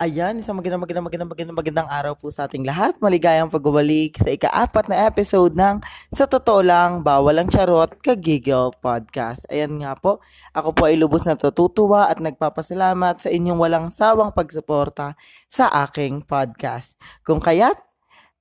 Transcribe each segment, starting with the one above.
Ayan, isang magandang magandang magandang magandang magandang araw po sa ating lahat. Maligayang pagbabalik sa ikaapat na episode ng Sa Totoo Lang, Bawal ang Charot, Kagigil Podcast. Ayan nga po, ako po ay lubos na tutuwa at nagpapasalamat sa inyong walang sawang pagsuporta sa aking podcast. Kung kaya't,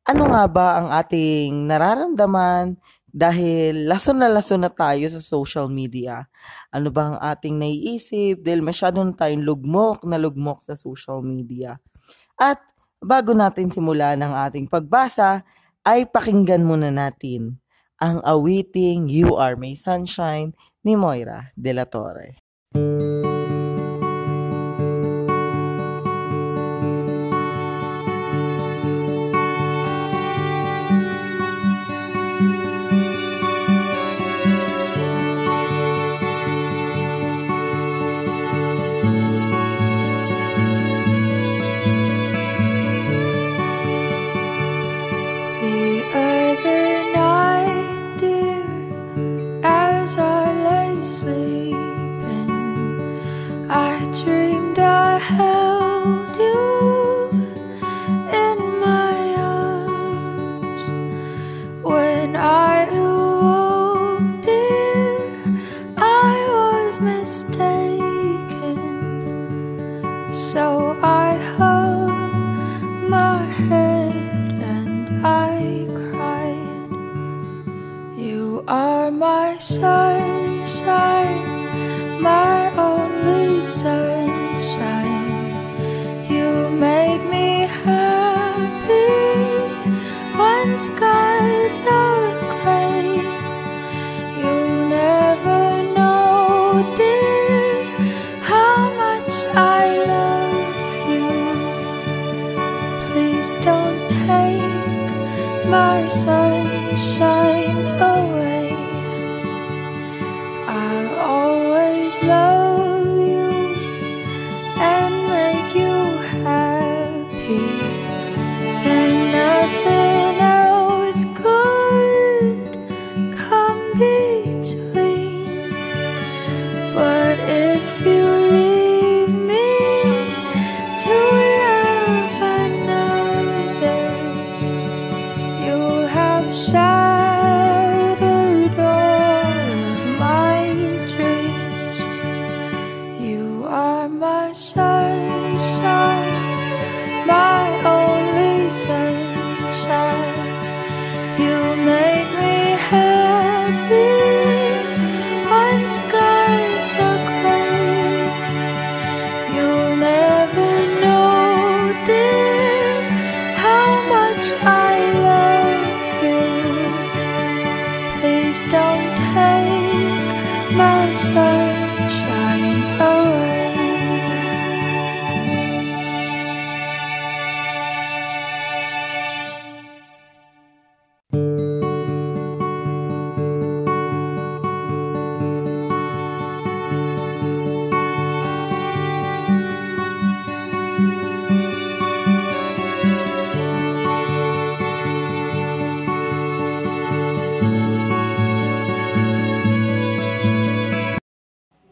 ano nga ba ang ating nararamdaman dahil lason na lason na tayo sa social media. Ano ba ang ating naiisip dahil masyado na tayong lugmok na lugmok sa social media. At bago natin simulan ang ating pagbasa, ay pakinggan muna natin ang awiting You Are My Sunshine ni Moira de la Torre.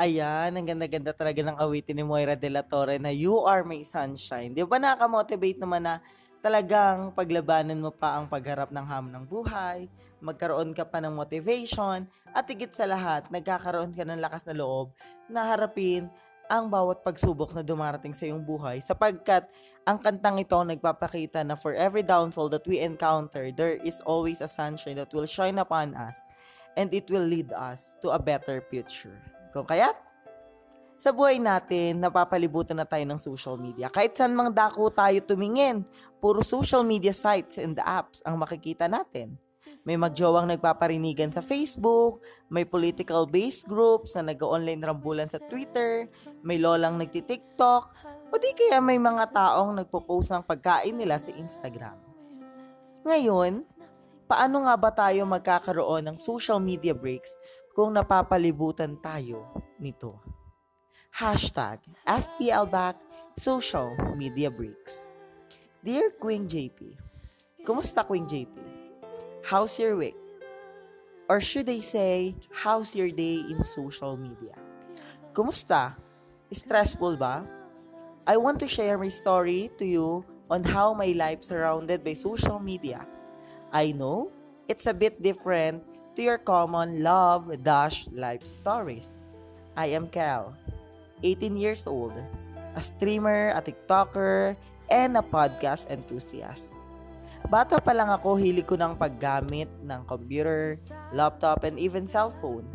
Ayan, ang ganda-ganda talaga ng awitin ni Moira de la Torre na You Are My Sunshine. Di ba nakaka-motivate naman na talagang paglabanan mo pa ang pagharap ng hamon ng buhay, magkaroon ka pa ng motivation, at higit sa lahat, nagkakaroon ka ng lakas na loob na harapin ang bawat pagsubok na dumarating sa iyong buhay sapagkat ang kantang ito nagpapakita na for every downfall that we encounter, there is always a sunshine that will shine upon us and it will lead us to a better future. Kung kaya't, sa buhay natin, napapalibutan na tayo ng social media. Kahit saan mang dako tayo tumingin, puro social media sites and apps ang makikita natin. May magjowang nagpaparinigan sa Facebook, may political-based groups na nag-online rambulan sa Twitter, may lolang nagti-TikTok, o di kaya may mga taong nagpo-post ng pagkain nila sa Instagram. Ngayon, paano nga ba tayo magkakaroon ng social media breaks kung napapalibutan tayo nito? Hashtag STLBack Social Media Breaks. Dear Queen JP, Kumusta Queen JP? How's your week? Or should I say, how's your day in social media? Kumusta? Stressful ba? I want to share my story to you on how my life surrounded by social media. I know it's a bit different to your common love dash life stories. I am Cal, 18 years old, a streamer, a TikToker, and a podcast enthusiast. Bata pa lang ako, hilig ko ng paggamit ng computer, laptop, and even cellphone.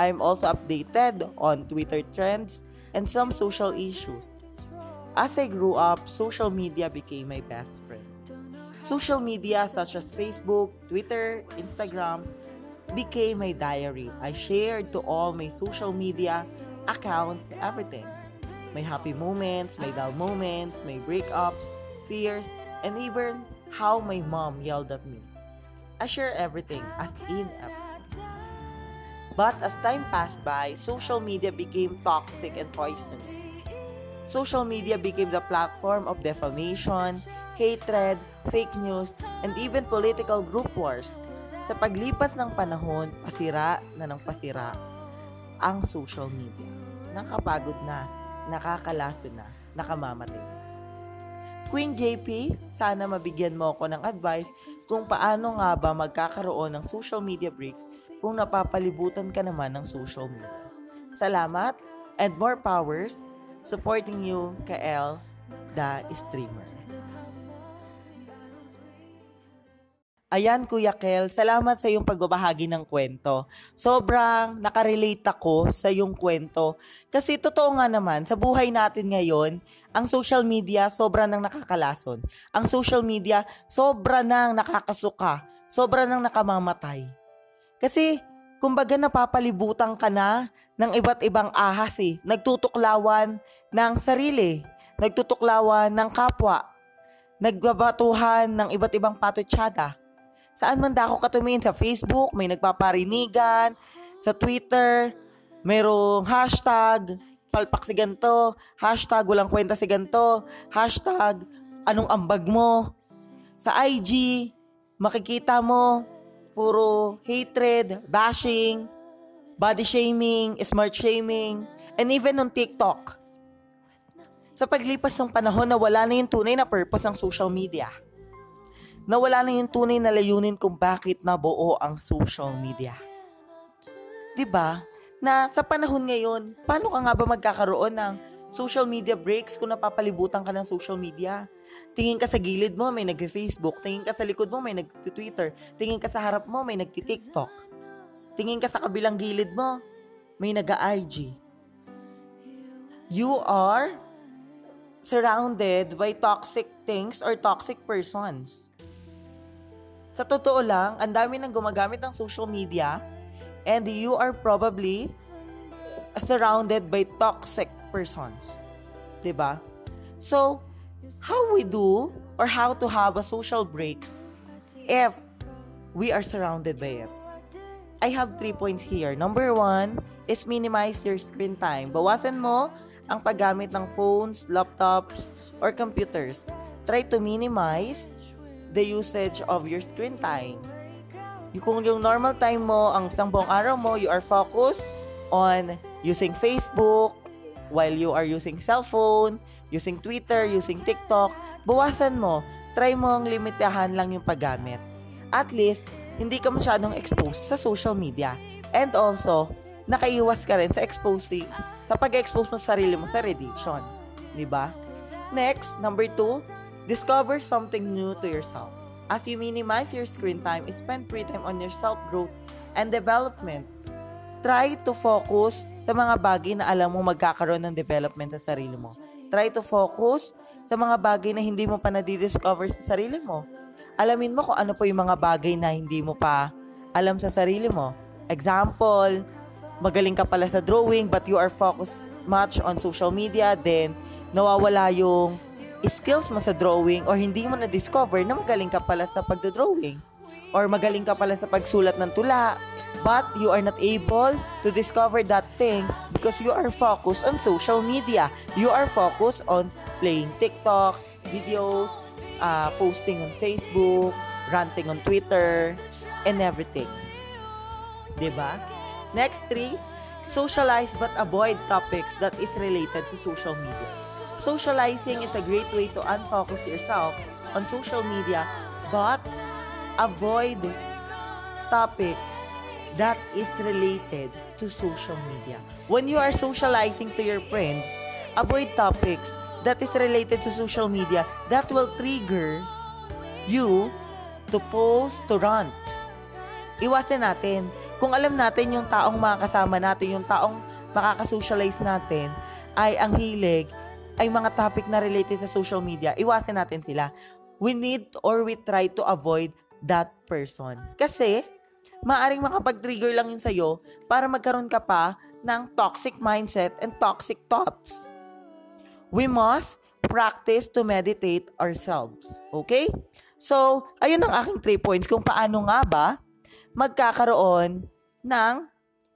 I'm also updated on Twitter trends and some social issues. As I grew up, social media became my best friend. Social media such as Facebook, Twitter, Instagram became my diary. I shared to all my social media accounts everything. My happy moments, my dull moments, my breakups, fears, and even how my mom yelled at me. I share everything as in everything. But as time passed by, social media became toxic and poisonous. Social media became the platform of defamation, hatred, fake news, and even political group wars. Sa paglipas ng panahon, pasira na ng pasira ang social media. Nakapagod na, nakakalaso na, nakamamatay na. Queen JP, sana mabigyan mo ako ng advice kung paano nga ba magkakaroon ng social media breaks kung napapalibutan ka naman ng social media. Salamat and more powers supporting you, KL, the streamer. Ayan, Kuya Kel, salamat sa iyong pagbabahagi ng kwento. Sobrang nakarelate ako sa iyong kwento. Kasi totoo nga naman, sa buhay natin ngayon, ang social media sobra nang nakakalason. Ang social media sobra nang nakakasuka. Sobra nang nakamamatay. Kasi, kumbaga napapalibutan ka na ng iba't ibang ahas eh. Nagtutuklawan ng sarili. Nagtutuklawan ng kapwa. Nagbabatuhan ng iba't ibang patutsada. Saan man dako ka tumingin sa Facebook, may nagpaparinigan, sa Twitter, merong hashtag, palpak si ganto, hashtag walang kwenta si ganto, hashtag anong ambag mo. Sa IG, makikita mo, puro hatred, bashing, body shaming, smart shaming, and even on TikTok. Sa paglipas ng panahon, nawala na yung tunay na purpose ng social media nawala na yung tunay na layunin kung bakit nabuo ang social media. 'Di ba? Na sa panahon ngayon, paano ka nga ba magkakaroon ng social media breaks kung napapalibutan ka ng social media? Tingin ka sa gilid mo, may nag-Facebook. Tingin ka sa likod mo, may nag-Twitter. Tingin ka sa harap mo, may nag-TikTok. Tingin ka sa kabilang gilid mo, may nag-IG. You are surrounded by toxic things or toxic persons. Sa totoo lang, ang dami nang gumagamit ng social media and you are probably surrounded by toxic persons. ba? So, how we do or how to have a social breaks if we are surrounded by it? I have three points here. Number one is minimize your screen time. Bawasan mo ang paggamit ng phones, laptops, or computers. Try to minimize the usage of your screen time. Kung yung normal time mo, ang isang buong araw mo, you are focused on using Facebook, while you are using cellphone, using Twitter, using TikTok, bawasan mo. Try mo ang limitahan lang yung paggamit. At least, hindi ka masyadong exposed sa social media. And also, nakaiwas ka rin sa exposing, sa pag-expose mo sa sarili mo sa radiation. Di ba? Next, number two, Discover something new to yourself. As you minimize your screen time, spend free time on your self-growth and development. Try to focus sa mga bagay na alam mo magkakaroon ng development sa sarili mo. Try to focus sa mga bagay na hindi mo pa nadidiscover sa sarili mo. Alamin mo kung ano po yung mga bagay na hindi mo pa alam sa sarili mo. Example, magaling ka pala sa drawing but you are focused much on social media, then nawawala yung skills mo sa drawing or hindi mo na-discover na magaling ka pala sa pagdodrawing or magaling ka pala sa pagsulat ng tula but you are not able to discover that thing because you are focused on social media. You are focused on playing TikToks, videos, uh, posting on Facebook, ranting on Twitter, and everything. ba? Next three, socialize but avoid topics that is related to social media. Socializing is a great way to unfocus yourself on social media, but avoid topics that is related to social media. When you are socializing to your friends, avoid topics that is related to social media that will trigger you to post, to rant. Iwasan natin. Kung alam natin yung taong makakasama natin, yung taong makakasocialize natin, ay ang hilig, ay mga topic na related sa social media, iwasan natin sila. We need or we try to avoid that person. Kasi, maaring makapag-trigger lang yun sa'yo para magkaroon ka pa ng toxic mindset and toxic thoughts. We must practice to meditate ourselves. Okay? So, ayun ang aking three points kung paano nga ba magkakaroon ng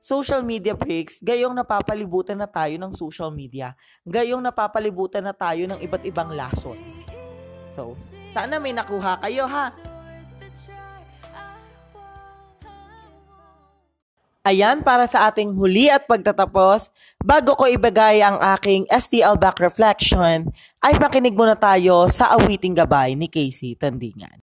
social media breaks gayong napapalibutan na tayo ng social media. Gayong napapalibutan na tayo ng iba't ibang lason. So, sana may nakuha kayo ha. Ayan, para sa ating huli at pagtatapos, bago ko ibigay ang aking STL back reflection, ay makinig muna tayo sa awiting gabay ni Casey Tandingan.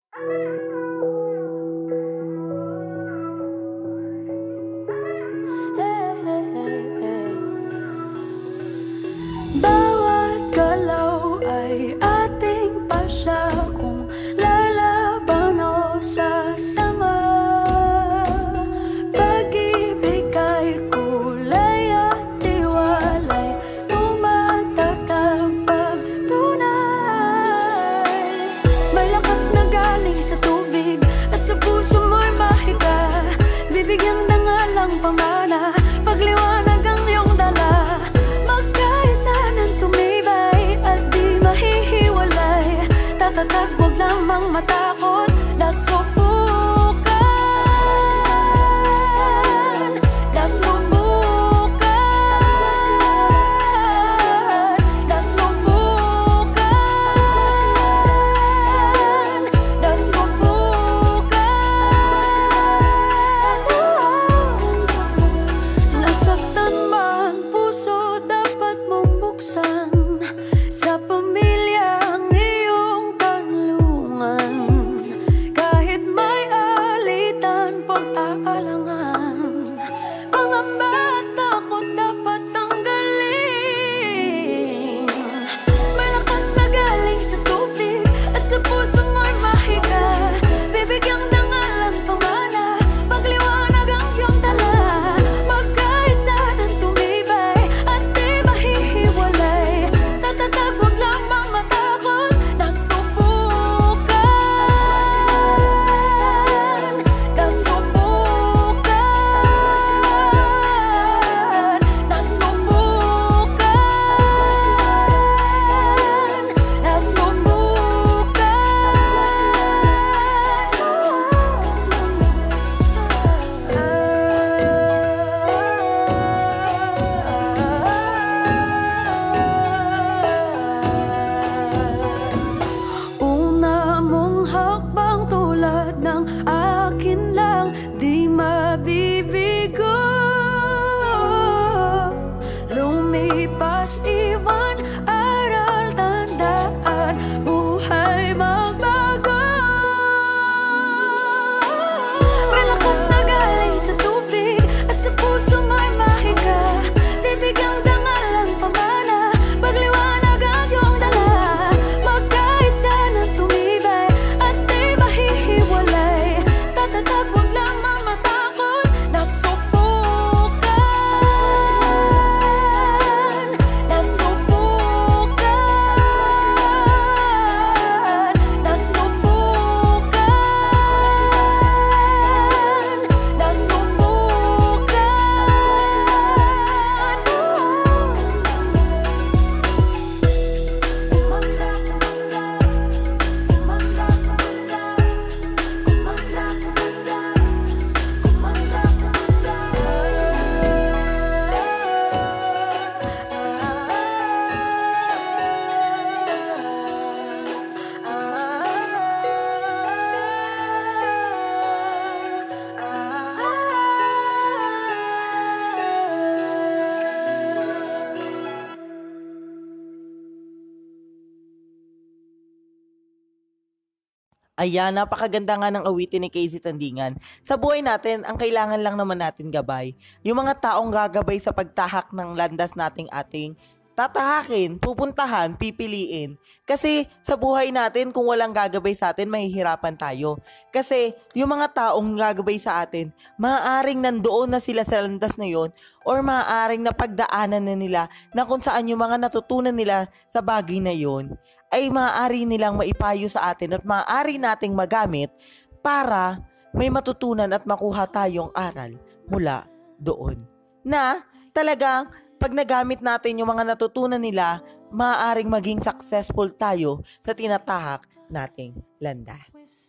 Ayan, napakaganda nga ng awitin ni Casey Tandingan. Sa buhay natin, ang kailangan lang naman natin gabay. Yung mga taong gagabay sa pagtahak ng landas nating ating tatahakin, pupuntahan, pipiliin. Kasi sa buhay natin, kung walang gagabay sa atin, mahihirapan tayo. Kasi yung mga taong gagabay sa atin, maaaring nandoon na sila sa landas na yon or maaaring napagdaanan na nila na kung saan yung mga natutunan nila sa bagay na yon ay maaari nilang maipayo sa atin at maaari nating magamit para may matutunan at makuha tayong aral mula doon. Na talagang pag nagamit natin yung mga natutunan nila, maaaring maging successful tayo sa tinatahak nating landa.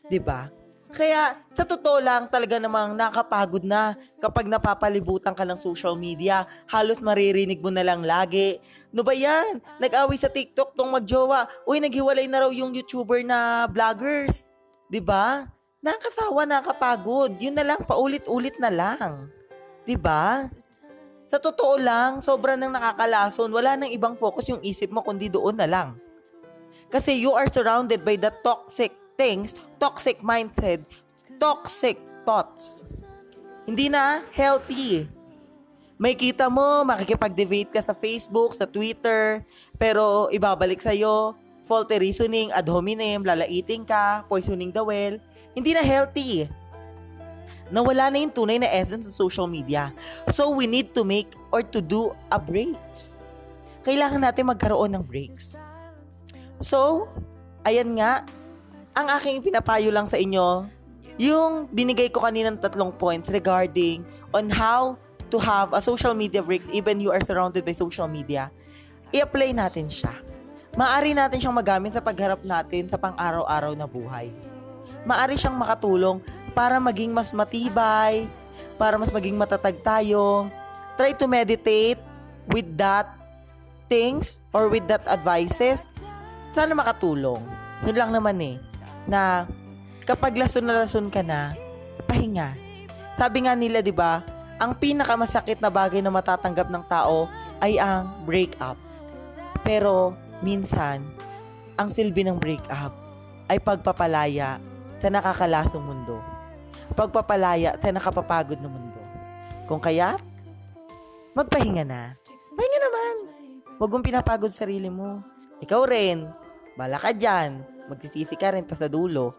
'Di ba? Kaya sa totoo lang talaga namang nakapagod na kapag napapalibutan ka ng social media. Halos maririnig mo na lang lagi. No ba yan? Nag-away sa TikTok tong magjowa. Uy, naghiwalay na raw yung YouTuber na vloggers. 'Di ba? Nakasawa, nakapagod. Yun na lang, paulit-ulit na lang. 'Di ba? Sa totoo lang, sobra nang nakakalason. Wala nang ibang focus yung isip mo kundi doon na lang. Kasi you are surrounded by the toxic things, toxic mindset, toxic thoughts. Hindi na healthy. May kita mo, makikipag-debate ka sa Facebook, sa Twitter, pero ibabalik sa'yo, faulty reasoning, ad hominem, lalaiting ka, poisoning the well. Hindi na healthy. Nawala na yung tunay na essence sa social media. So we need to make or to do a breaks. Kailangan natin magkaroon ng breaks. So, ayan nga, ang aking pinapayo lang sa inyo, yung binigay ko kaninang tatlong points regarding on how to have a social media breaks even you are surrounded by social media, i-apply natin siya. Maari natin siyang magamit sa pagharap natin sa pang-araw-araw na buhay. Maari siyang makatulong para maging mas matibay, para mas maging matatag tayo. Try to meditate with that things or with that advices. Sana makatulong. Yun lang naman eh na kapag lason na lason ka na, pahinga. Sabi nga nila, 'di ba, ang pinakamasakit na bagay na matatanggap ng tao ay ang breakup. Pero minsan, ang silbi ng breakup ay pagpapalaya sa nakakalasong mundo. Pagpapalaya sa nakapapagod na mundo. Kung kaya, magpahinga na. Pahinga naman. Huwag mong pinapagod sarili mo. Ikaw rin. Bala ka dyan magsisisi ka rin pa sa dulo.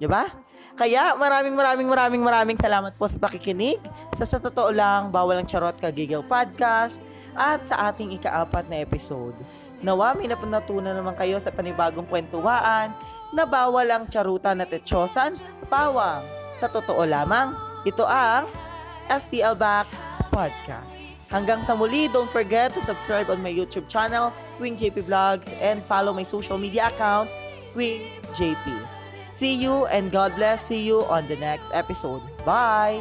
Di ba? Kaya maraming maraming maraming maraming salamat po sa pakikinig. Sa sa totoo lang, bawal ang charot ka Giggle Podcast at sa ating ikaapat na episode. Nawa may napanatunan naman kayo sa panibagong kwentuhaan na bawal ang charutan at etyosan, pawang. Sa totoo lamang, ito ang STL Back Podcast. Hanggang sa muli, don't forget to subscribe on my YouTube channel, Wing JP Vlogs, and follow my social media accounts Queen JP. See you and God bless. You on the next episode. Bye!